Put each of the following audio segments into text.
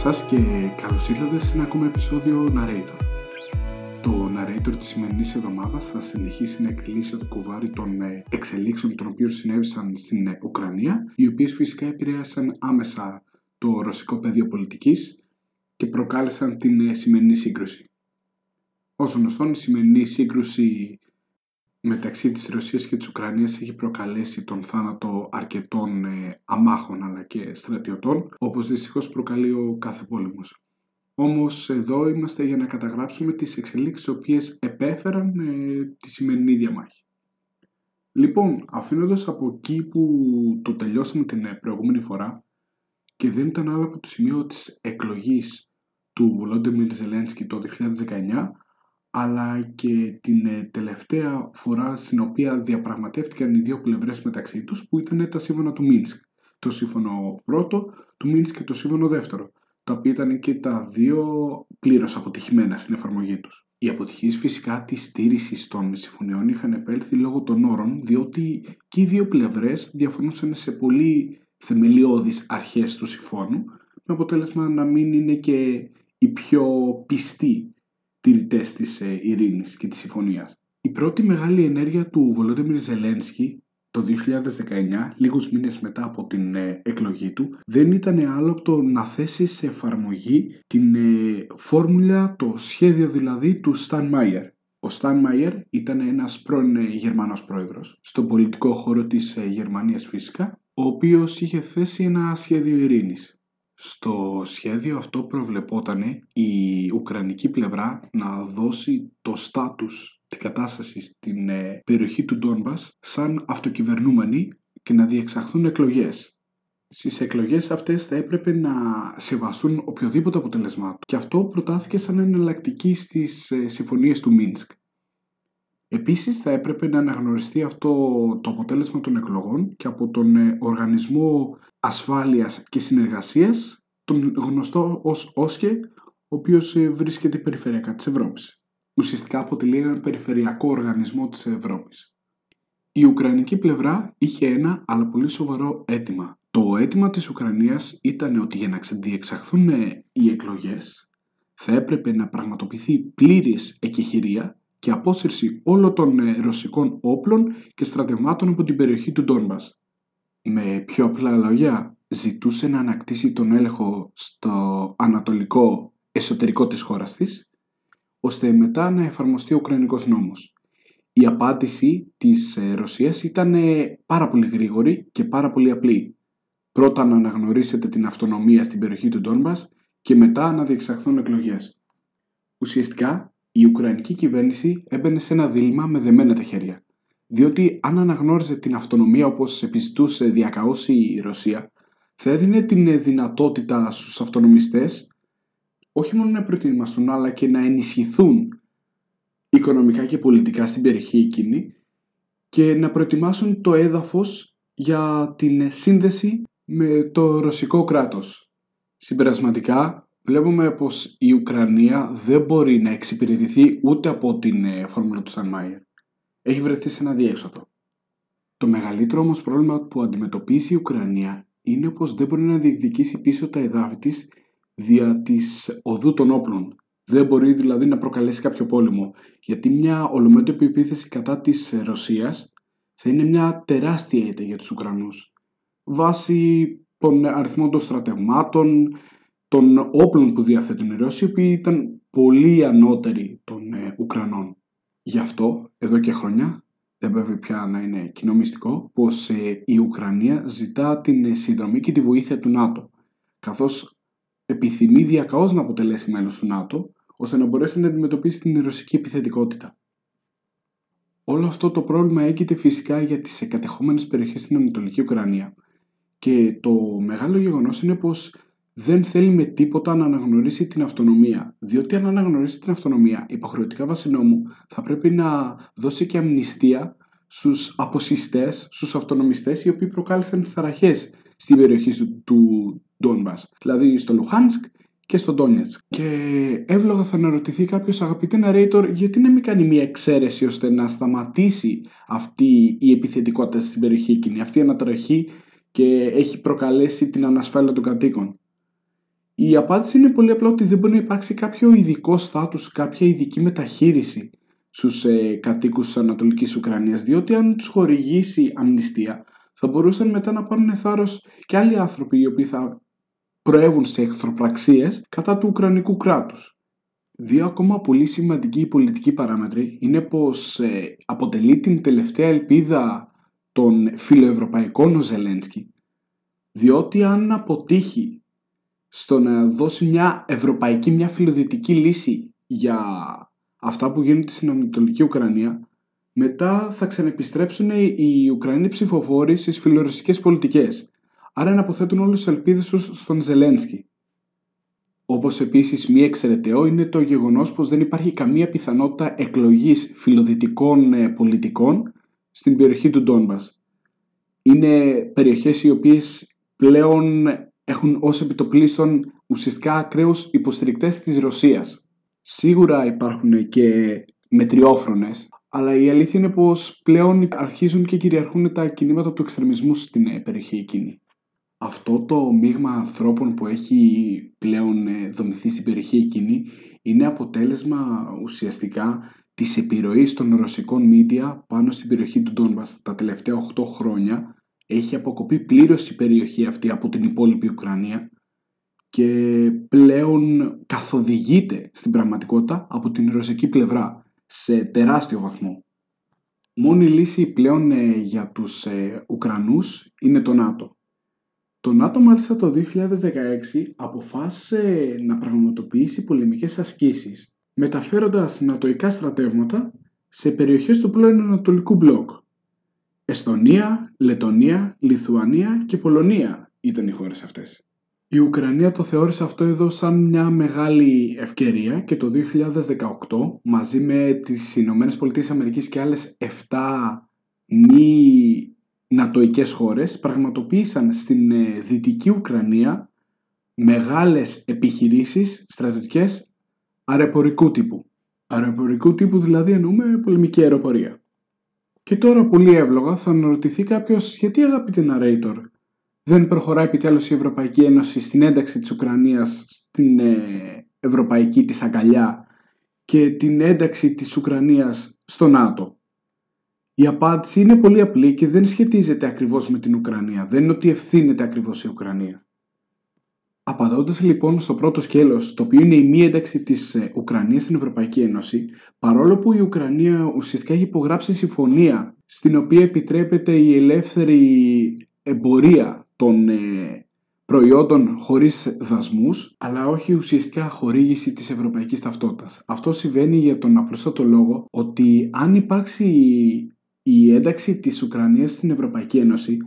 σας και καλώς ήρθατε σε ένα ακόμα επεισόδιο Narrator. Το Narrator της σημερινής εβδομάδας θα συνεχίσει να εκτελήσει το κουβάρι των ε, εξελίξεων των οποίων συνέβησαν στην ε, Ουκρανία, οι οποίες φυσικά επηρέασαν άμεσα το ρωσικό πεδίο πολιτικής και προκάλεσαν την ε, σημερινή σύγκρουση. Όσο γνωστόν, η σημερινή σύγκρουση μεταξύ της Ρωσίας και της Ουκρανίας έχει προκαλέσει τον θάνατο αρκετών ε, αμάχων αλλά και στρατιωτών, όπως δυστυχώς προκαλεί ο κάθε πόλεμος. Όμως εδώ είμαστε για να καταγράψουμε τις εξελίξεις οι οποίες επέφεραν ε, τη σημερινή διαμάχη. Λοιπόν, αφήνοντας από εκεί που το τελειώσαμε την ε, προηγούμενη φορά και δεν ήταν άλλο από το σημείο της εκλογής του Βολόντεμιρ Ζελένσκι το 2019, αλλά και την ε, τελευταία φορά στην οποία διαπραγματεύτηκαν οι δύο πλευρές μεταξύ τους που ήταν τα σύμφωνα του Μίνσκ. Το σύμφωνο πρώτο του Μίνσκ και το σύμφωνο δεύτερο, τα οποία ήταν και τα δύο πλήρως αποτυχημένα στην εφαρμογή τους. Οι αποτυχίες φυσικά της στήριξης των συμφωνιών είχαν επέλθει λόγω των όρων, διότι και οι δύο πλευρές διαφωνούσαν σε πολύ θεμελιώδεις αρχές του συμφώνου, με αποτέλεσμα να μην είναι και οι πιο πιστοί τηρητές της ε, ειρήνης και της συμφωνίας. Η πρώτη μεγάλη ενέργεια του Βολόντεμιρ Ζελένσκι το 2019, λίγους μήνες μετά από την ε, εκλογή του, δεν ήταν άλλο από το να θέσει σε εφαρμογή την ε, φόρμουλα, το σχέδιο δηλαδή του Σταν Μάιερ. Ο Σταν Μάιερ ήταν ένας πρώην Γερμανός πρόεδρος, στον πολιτικό χώρο της Γερμανίας φυσικά, ο οποίος είχε θέσει ένα σχέδιο ειρήνης. Στο σχέδιο αυτό προβλεπόταν η Ουκρανική πλευρά να δώσει το στάτους, την κατάστασης στην ε, περιοχή του Ντόνμπας σαν αυτοκυβερνούμενη και να διεξαχθούν εκλογές. Στις εκλογές αυτές θα έπρεπε να σεβαστούν οποιοδήποτε αποτελεσμάτο και αυτό προτάθηκε σαν εναλλακτική στις ε, συμφωνίες του Μίνσκ. Επίσης θα έπρεπε να αναγνωριστεί αυτό το αποτέλεσμα των εκλογών και από τον ε, Οργανισμό Ασφάλειας και Συνεργασίας, τον γνωστό ως ΟΣΚΕ, ο οποίος ε, βρίσκεται περιφερειακά της Ευρώπης. Ουσιαστικά αποτελεί έναν περιφερειακό οργανισμό της Ευρώπης. Η Ουκρανική πλευρά είχε ένα αλλά πολύ σοβαρό αίτημα. Το αίτημα της Ουκρανίας ήταν ότι για να διεξαχθούν ε, οι εκλογές θα έπρεπε να πραγματοποιηθεί πλήρης εκεχηρία και απόσυρση όλων των ε, ρωσικών όπλων και στρατευμάτων από την περιοχή του Ντόνμπας. Με πιο απλά λόγια, ζητούσε να ανακτήσει τον έλεγχο στο ανατολικό εσωτερικό της χώρας της, ώστε μετά να εφαρμοστεί ο Ουκρανικός νόμος. Η απάντηση της ε, Ρωσίας ήταν ε, πάρα πολύ γρήγορη και πάρα πολύ απλή. Πρώτα να αναγνωρίσετε την αυτονομία στην περιοχή του Ντόνμπας και μετά να διεξαχθούν εκλογές. Ουσιαστικά η Ουκρανική κυβέρνηση έμπαινε σε ένα δίλημα με δεμένα τα χέρια. Διότι αν αναγνώριζε την αυτονομία όπως επιζητούσε διακαώς η Ρωσία, θα έδινε την δυνατότητα στους αυτονομιστές όχι μόνο να προετοιμαστούν αλλά και να ενισχυθούν οικονομικά και πολιτικά στην περιοχή εκείνη και να προετοιμάσουν το έδαφος για την σύνδεση με το ρωσικό κράτος. Συμπερασματικά, βλέπουμε πως η Ουκρανία δεν μπορεί να εξυπηρετηθεί ούτε από την ε, φόρμουλα του Στανμάιερ. Έχει βρεθεί σε ένα διέξοδο. Το μεγαλύτερο όμως πρόβλημα που αντιμετωπίζει η Ουκρανία είναι πως δεν μπορεί να διεκδικήσει πίσω τα εδάφη της δια της οδού των όπλων. Δεν μπορεί δηλαδή να προκαλέσει κάποιο πόλεμο, γιατί μια ολομέτωπη επίθεση κατά της Ρωσίας θα είναι μια τεράστια ήττα για τους Ουκρανούς. Βάσει των αριθμών των στρατευμάτων, των όπλων που διαθέτουν οι Ρώσοι, οι οποίοι ήταν πολύ ανώτεροι των ε, Ουκρανών. Γι' αυτό, εδώ και χρόνια, δεν πρέπει πια να είναι κοινό μυστικό, πως ε, η Ουκρανία ζητά την ε, συνδρομή και τη βοήθεια του ΝΑΤΟ, καθώς επιθυμεί διακαώς να αποτελέσει μέλος του ΝΑΤΟ, ώστε να μπορέσει να αντιμετωπίσει την ρωσική επιθετικότητα. Όλο αυτό το πρόβλημα έγκυται φυσικά για τις εκατεχόμενες περιοχές στην Ανατολική Ουκρανία και το μεγάλο γεγονός είναι πως δεν θέλει με τίποτα να αναγνωρίσει την αυτονομία. Διότι αν αναγνωρίσει την αυτονομία, υποχρεωτικά βάσει νόμου, θα πρέπει να δώσει και αμνηστία στους αποσυστές, στους αυτονομιστές οι οποίοι προκάλεσαν τις ταραχές στην περιοχή του Ντόνμπας, δηλαδή στο Λουχάνσκ και στο Ντόνιετσκ. Και εύλογα θα αναρωτηθεί κάποιος αγαπητέ narrator γιατί να μην κάνει μια εξαίρεση ώστε να σταματήσει αυτή η επιθετικότητα στην περιοχή εκείνη, αυτή η αναταραχή και έχει προκαλέσει την ανασφάλεια των κατοίκων; Η απάντηση είναι πολύ απλά ότι δεν μπορεί να υπάρξει κάποιο ειδικό στάτους, κάποια ειδική μεταχείριση στους ε, κατοίκους της Ανατολικής Ουκρανίας, διότι αν τους χορηγήσει αμνηστία θα μπορούσαν μετά να πάρουν θάρρος και άλλοι άνθρωποι οι οποίοι θα προέβουν σε εχθροπραξίες κατά του Ουκρανικού κράτους. Δύο ακόμα πολύ σημαντικοί πολιτικοί παράμετροι είναι πως ε, αποτελεί την τελευταία ελπίδα των φιλοευρωπαϊκών ο Ζελένσκι, διότι αν αποτύχει στο να δώσει μια ευρωπαϊκή, μια φιλοδυτική λύση για αυτά που γίνονται στην Ανατολική Ουκρανία, μετά θα ξανεπιστρέψουν οι Ουκρανοί ψηφοφόροι στις φιλορωσικές πολιτικές. Άρα να αποθέτουν όλες τις ελπίδες τους στον Ζελένσκι. Όπως επίσης μη εξαιρεταίο είναι το γεγονός πως δεν υπάρχει καμία πιθανότητα εκλογής φιλοδυτικών ε, πολιτικών στην περιοχή του Ντόνμπας. Είναι περιοχές οι οποίες πλέον έχουν ως επιτοπλίστων ουσιαστικά ακραίους υποστηρικτές της Ρωσίας. Σίγουρα υπάρχουν και μετριόφρονες, αλλά η αλήθεια είναι πως πλέον αρχίζουν και κυριαρχούν τα κινήματα του εξτρεμισμού στην ε, περιοχή εκείνη. Αυτό το μείγμα ανθρώπων που έχει πλέον ε, δομηθεί στην περιοχή εκείνη είναι αποτέλεσμα ουσιαστικά της επιρροής των ρωσικών μίντια πάνω στην περιοχή του Ντόνμπας τα τελευταία 8 χρόνια έχει αποκοπεί πλήρως η περιοχή αυτή από την υπόλοιπη Ουκρανία και πλέον καθοδηγείται στην πραγματικότητα από την ρωσική πλευρά σε τεράστιο βαθμό. Μόνη λύση πλέον ε, για τους ε, Ουκρανούς είναι το ΝΑΤΟ. Το ΝΑΤΟ μάλιστα το 2016 αποφάσισε να πραγματοποιήσει πολεμικές ασκήσεις μεταφέροντας νατοικά στρατεύματα σε περιοχές του πρώην Ανατολικού Μπλοκ. Εστονία, Λετωνία, Λιθουανία και Πολωνία ήταν οι χώρες αυτές. Η Ουκρανία το θεώρησε αυτό εδώ σαν μια μεγάλη ευκαιρία και το 2018 μαζί με τις Ηνωμένες Πολιτείες Αμερικής και άλλες 7 μη νατοικές χώρες πραγματοποίησαν στην ε, Δυτική Ουκρανία μεγάλες επιχειρήσεις στρατιωτικές αεροπορικού τύπου. Αεροπορικού τύπου δηλαδή εννοούμε πολεμική αεροπορία. Και τώρα πολύ εύλογα θα αναρωτηθεί κάποιος γιατί αγαπητέ narrator δεν προχωράει επιτέλους η Ευρωπαϊκή Ένωση στην ένταξη της Ουκρανίας στην ε, ευρωπαϊκή της αγκαλιά και την ένταξη της Ουκρανίας στο ΝΑΤΟ; Η απάντηση είναι πολύ απλή και δεν σχετίζεται ακριβώς με την Ουκρανία. Δεν είναι ότι ευθύνεται ακριβώς η Ουκρανία. Απαντώντας λοιπόν στο πρώτο σκέλος, το οποίο είναι η μη ένταξη της ε, Ουκρανίας στην Ευρωπαϊκή Ένωση, παρόλο που η Ουκρανία ουσιαστικά έχει υπογράψει συμφωνία στην οποία επιτρέπεται η ελεύθερη εμπορία των ε, προϊόντων χωρίς δασμούς, αλλά όχι ουσιαστικά χορήγηση της ευρωπαϊκής ταυτότητας. Αυτό συμβαίνει για τον απλούστατο λόγο ότι αν υπάρξει η ένταξη της Ουκρανίας στην Ευρωπαϊκή Ένωση,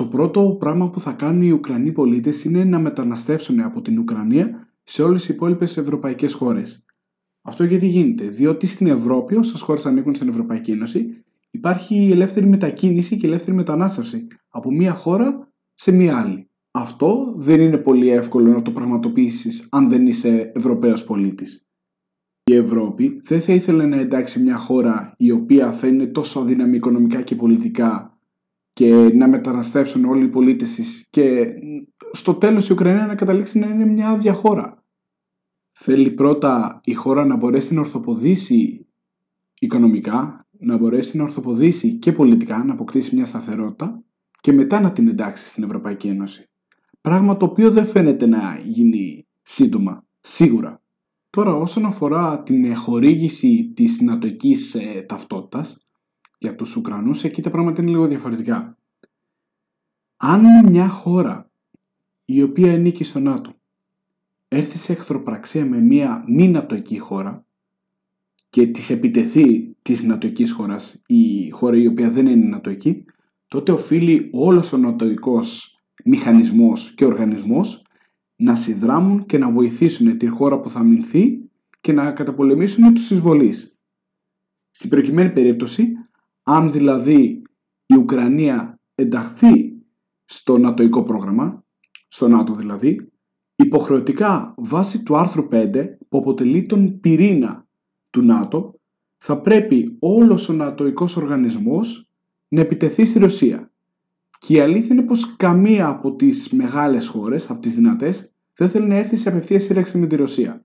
το πρώτο πράγμα που θα κάνουν οι Ουκρανοί πολίτες είναι να μεταναστεύσουν από την Ουκρανία σε όλες οι υπόλοιπες ευρωπαϊκές χώρες. Αυτό γιατί γίνεται, διότι στην Ευρώπη, όσες χώρες ανήκουν στην Ευρωπαϊκή Ένωση, υπάρχει ελεύθερη μετακίνηση και ελεύθερη μετανάστευση από μία χώρα σε μία άλλη. Αυτό δεν είναι πολύ εύκολο να το πραγματοποιήσεις αν δεν είσαι Ευρωπαίος πολίτης. Η Ευρώπη δεν θα ήθελε να εντάξει μια χώρα η οποία θα είναι τόσο αδύναμη οικονομικά και πολιτικά και να μεταναστεύσουν όλοι οι πολίτες της και στο τέλος η Ουκρανία να καταλήξει να είναι μια άδεια χώρα. Θέλει πρώτα η χώρα να μπορέσει να ορθοποδήσει οικονομικά, να μπορέσει να ορθοποδήσει και πολιτικά, να αποκτήσει μια σταθερότητα και μετά να την εντάξει στην Ευρωπαϊκή Ένωση. Πράγμα το οποίο δεν φαίνεται να γίνει σύντομα, σίγουρα. Τώρα όσον αφορά την χορήγηση της νατοικής ε, ταυτότητας για τους Ουκρανούς, εκεί τα πράγματα είναι λίγο διαφορετικά. Αν μια χώρα η οποία ανήκει στο ΝΑΤΟ έρθει σε εχθροπραξία με μια μη νατοική χώρα και της επιτεθεί της νατοικής χώρας η χώρα η οποία δεν είναι νατοική, τότε οφείλει όλος ο νατοικός μηχανισμός και οργανισμός να συνδράμουν και να βοηθήσουν τη χώρα που θα μηνθεί και να καταπολεμήσουν τους εισβολείς. Στην προκειμένη περίπτωση, αν δηλαδή η Ουκρανία ενταχθεί στο νατοικό πρόγραμμα, στο ΝΑΤΟ δηλαδή, υποχρεωτικά βάσει του άρθρου 5 που αποτελεί τον πυρήνα του ΝΑΤΟ, θα πρέπει όλος ο νατοικός οργανισμός να επιτεθεί στη Ρωσία. Και η αλήθεια είναι πως καμία από τις μεγάλες χώρες, από τις δυνατές, δεν θέλει να έρθει σε απευθείας σύραξη με τη Ρωσία.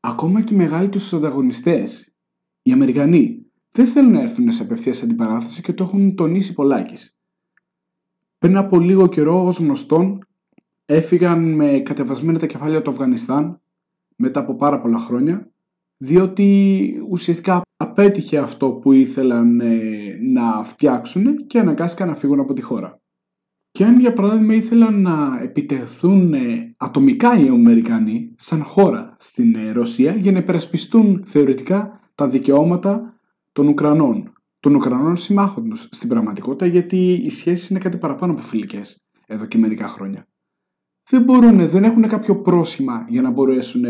Ακόμα και οι μεγάλοι τους ανταγωνιστές, οι Αμερικανοί, δεν θέλουν να έρθουν σε απευθείας αντιπαράθεση και το έχουν τονίσει πολλάκι. Πριν από λίγο καιρό, ως γνωστόν, έφυγαν με κατεβασμένα τα κεφάλια του Αφγανιστάν μετά από πάρα πολλά χρόνια, διότι ουσιαστικά απέτυχε αυτό που ήθελαν ε, να φτιάξουν και αναγκάστηκαν να φύγουν από τη χώρα. Και αν για παράδειγμα ήθελαν να επιτεθούν ε, ατομικά οι Αμερικανοί σαν χώρα στην ε, Ρωσία για να υπερασπιστούν θεωρητικά τα δικαιώματα των Ουκρανών, των Ουκρανών συμμάχων τους στην πραγματικότητα γιατί οι σχέσεις είναι κάτι παραπάνω από φιλικές εδώ και μερικά χρόνια. Δεν μπορούν, δεν έχουν κάποιο πρόσημα για να μπορέσουν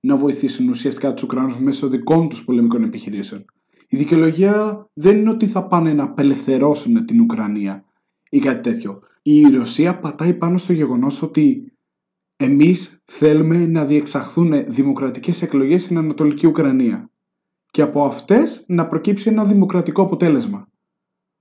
να βοηθήσουν ουσιαστικά τους Ουκρανούς μέσω δικών τους πολεμικών επιχειρήσεων. Η δικαιολογία δεν είναι ότι θα πάνε να απελευθερώσουν την Ουκρανία ή κάτι τέτοιο. Η Ρωσία πατάει πάνω στο γεγονός ότι εμείς θέλουμε να διεξαχθούν δημοκρατικές εκλογές στην Ανατολική Ουκρανία και από αυτές να προκύψει ένα δημοκρατικό αποτέλεσμα.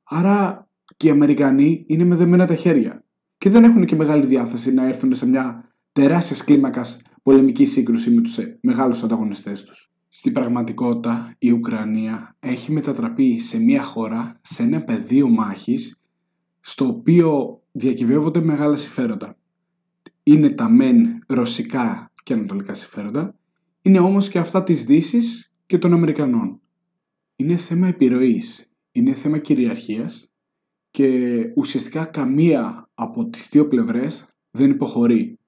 Άρα και οι Αμερικανοί είναι με δεμένα τα χέρια και δεν έχουν και μεγάλη διάθεση να έρθουν σε μια τεράστιας κλίμακας πολεμικής σύγκρουση με τους ε, μεγάλους ανταγωνιστές τους. Στην πραγματικότητα η Ουκρανία έχει μετατραπεί σε μια χώρα, σε ένα πεδίο μάχης στο οποίο διακυβεύονται μεγάλα συμφέροντα. Είναι τα μεν ρωσικά και ανατολικά συμφέροντα, είναι όμως και αυτά της δύσης και των Αμερικανών. Είναι θέμα επιρροής, είναι θέμα κυριαρχίας και ουσιαστικά καμία από τις δύο πλευρές δεν υποχωρεί.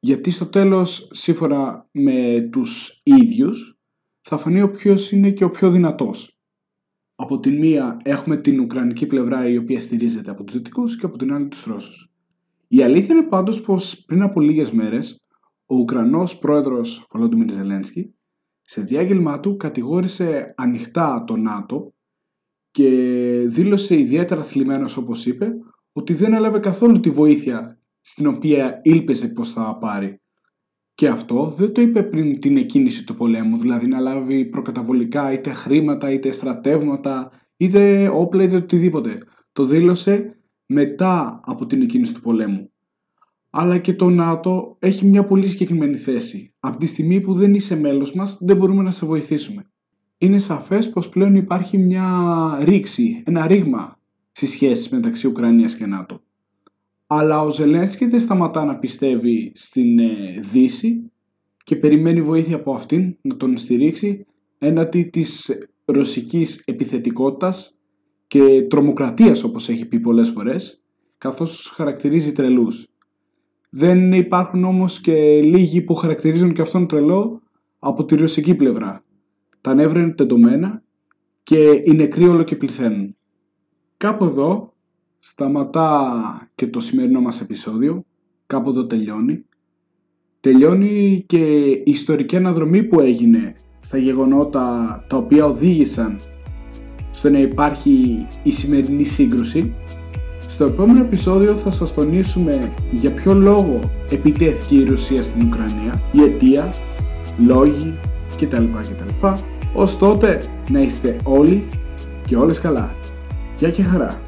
Γιατί στο τέλος, σύμφωνα με τους ίδιους, θα φανεί ο ποιος είναι και ο πιο δυνατός. Από τη μία έχουμε την Ουκρανική πλευρά η οποία στηρίζεται από τους Δυτικούς και από την άλλη τους Ρώσους. Η αλήθεια είναι πάντως πως πριν από λίγες μέρες ο Ουκρανός πρόεδρος Βολόντιμιρ Ζελένσκι σε διάγγελμά του κατηγόρησε ανοιχτά το ΝΑΤΟ και δήλωσε ιδιαίτερα θλιμμένος όπως είπε ότι δεν έλαβε καθόλου τη βοήθεια στην οποία ήλπιζε πως θα πάρει. Και αυτό δεν το είπε πριν την εκκίνηση του πολέμου, δηλαδή να λάβει προκαταβολικά είτε χρήματα, είτε στρατεύματα, είτε όπλα, είτε οτιδήποτε. Το δήλωσε μετά από την εκκίνηση του πολέμου. Αλλά και το ΝΑΤΟ έχει μια πολύ συγκεκριμένη θέση. Από τη στιγμή που δεν είσαι μέλος μας, δεν μπορούμε να σε βοηθήσουμε. Είναι σαφές πως πλέον υπάρχει μια ρήξη, ένα ρήγμα στις σχέσεις μεταξύ Ουκρανίας και ΝΑΤΟ. Αλλά ο Ζελένσκι δεν σταματά να πιστεύει στην ε, Δύση και περιμένει βοήθεια από αυτήν να τον στηρίξει έναντι της ρωσικής επιθετικότητας και τρομοκρατίας όπως έχει πει πολλές φορές καθώς τους χαρακτηρίζει τρελούς. Δεν υπάρχουν όμως και λίγοι που χαρακτηρίζουν και αυτόν τρελό από τη ρωσική πλευρά. Τα νεύρα είναι τεντωμένα και οι νεκροί όλο και πληθαίνουν. Κάπου εδώ σταματά και το σημερινό μας επεισόδιο, κάπου εδώ τελειώνει. Τελειώνει και η ιστορική αναδρομή που έγινε στα γεγονότα τα οποία οδήγησαν στο να υπάρχει η σημερινή σύγκρουση. Στο επόμενο επεισόδιο θα σας τονίσουμε για ποιο λόγο επιτέθηκε η Ρωσία στην Ουκρανία, η αιτία, λόγοι κτλ. κτλ. Ως τότε να είστε όλοι και όλες καλά. Γεια και χαρά!